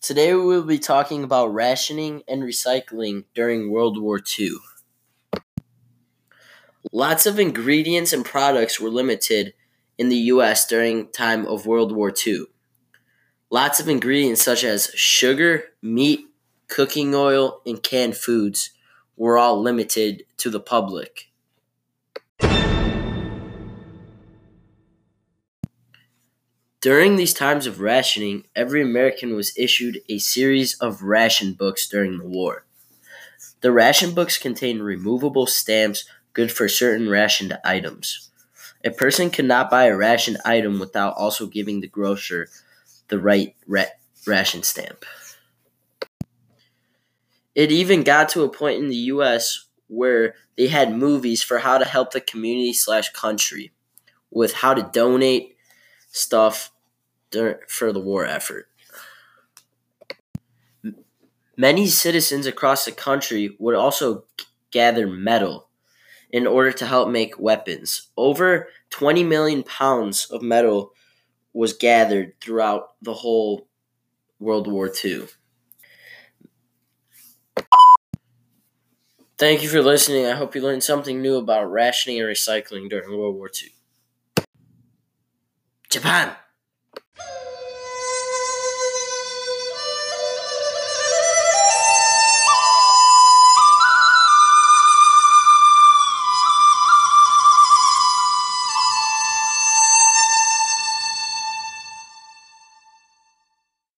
Today we will be talking about rationing and recycling during World War II. Lots of ingredients and products were limited in the US during time of World War II. Lots of ingredients such as sugar, meat, cooking oil, and canned foods were all limited to the public. During these times of rationing, every American was issued a series of ration books during the war. The ration books contained removable stamps good for certain rationed items. A person could not buy a rationed item without also giving the grocer the right ra- ration stamp. It even got to a point in the U.S. where they had movies for how to help the community slash country with how to donate stuff for the war effort. Many citizens across the country would also gather metal in order to help make weapons. Over 20 million pounds of metal was gathered throughout the whole World War II. Thank you for listening. I hope you learned something new about rationing and recycling during World War II. Japan!